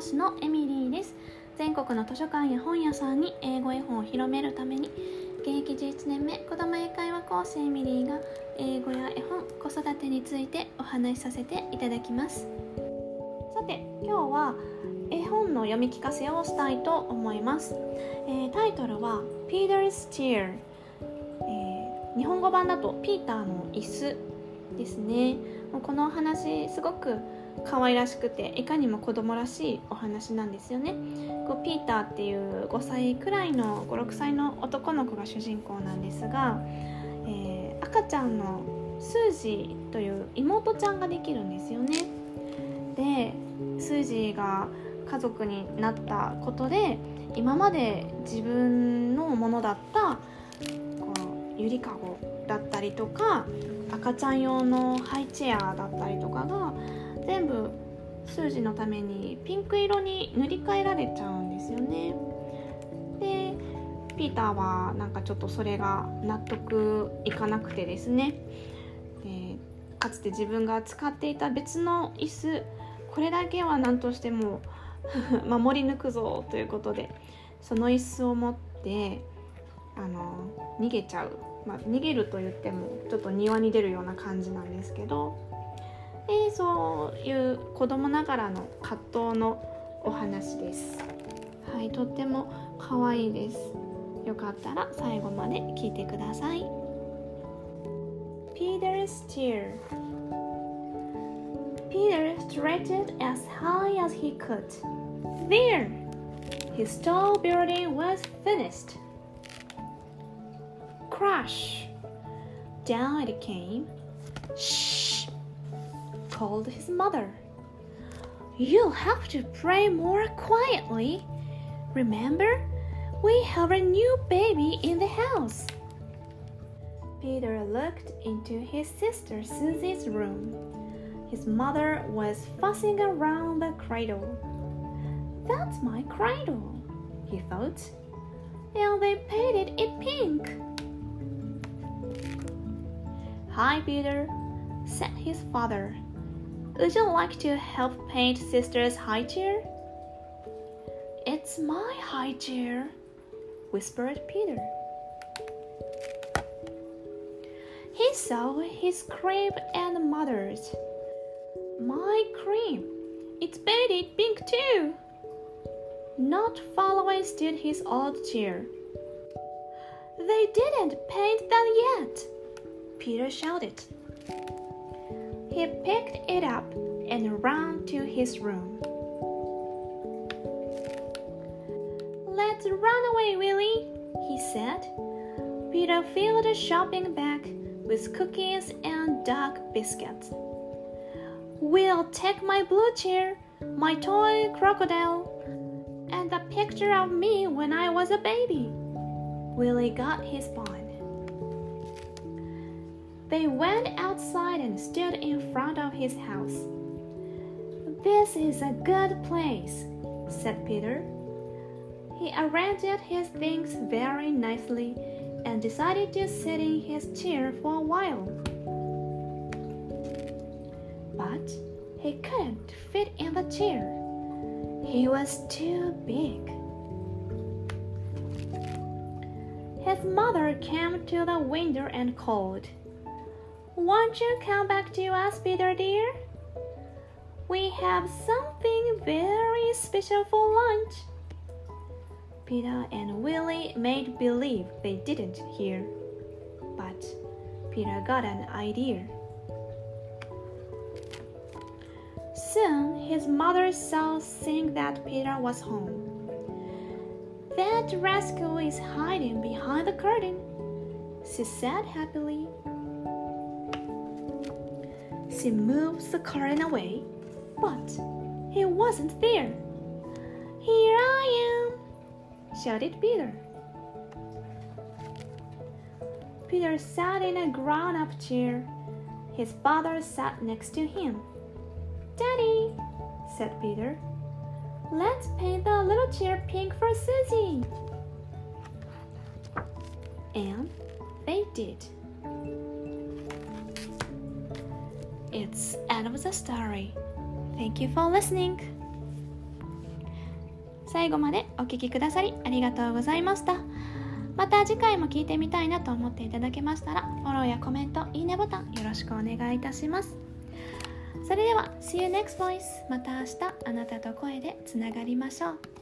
講師のエミリーです。全国の図書館や本屋さんに英語絵本を広めるために現役11年目子ども英会話講師エミリーが英語や絵本子育てについてお話しさせていただきます。さて今日は絵本の読み聞かせをしたいと思います、えー、タイトルは Peter's Chair、えー、日本語版だとピーターの椅子ですね。このお話すごく可愛らしくていかにも子供らしいお話なんですよね。こうピーターっていう5歳くらいの56歳の男の子が主人公なんですが、えー、赤ちゃんのスージーという妹ちゃんができるんですよね。でスージーが家族になったことで今まで自分のものだったこのゆりかごだったりとか赤ちゃん用のハイチェアだったりとかが全部数字のためにピンク色に塗り替えられちゃうんですよね。でピーターはなんかちょっとそれが納得いかなくてですね。でかつて自分が使っていた別の椅子これだけは何としても 守り抜くぞということでその椅子を持ってあの逃げちゃう、まあ、逃げると言ってもちょっと庭に出るような感じなんですけどでそういう子供ながらの葛藤のお話ですはいとっても可愛いですよかったら最後まで聞いてください Peter's Chair Peter stretched as high as he could. There! His tall building was finished. Crash! Down it came. Shh! Called his mother. You'll have to pray more quietly. Remember, we have a new baby in the house. Peter looked into his sister Susie's room. His mother was fussing around the cradle. That's my cradle, he thought. And they painted it pink. Hi, Peter, said his father. Would you like to help paint sister's high chair? It's my high chair, whispered Peter. He saw his crib and mother's. My crib, it's painted pink too. Not far away stood his old chair. They didn't paint that yet, Peter shouted. He picked it up and ran to his room. Let's run away, Willie, he said. Peter filled a shopping bag with cookies and dog biscuits. We'll take my blue chair, my toy crocodile, and the picture of me when I was a baby. Willie got his bond. They went outside and stood in front of his house. This is a good place, said Peter. He arranged his things very nicely and decided to sit in his chair for a while. But he couldn't fit in the chair. He was too big. His mother came to the window and called. Won't you come back to us, Peter dear? We have something very special for lunch. Peter and Willie made believe they didn't hear, but Peter got an idea. Soon his mother saw seeing that Peter was home. That rascal is hiding behind the curtain, she said happily. She moved the curtain away, but he wasn't there. Here I am, shouted Peter. Peter sat in a grown up chair. His father sat next to him. Daddy, said Peter, let's paint the little chair pink for Susie. And they did. It's end of the story. Thank you for listening. 最後までお聴きくださりありがとうございましたまた次回も聞いてみたいなと思っていただけましたらフォローやコメントいいねボタンよろしくお願いいたしますそれでは See you next voice また明日あなたと声でつながりましょう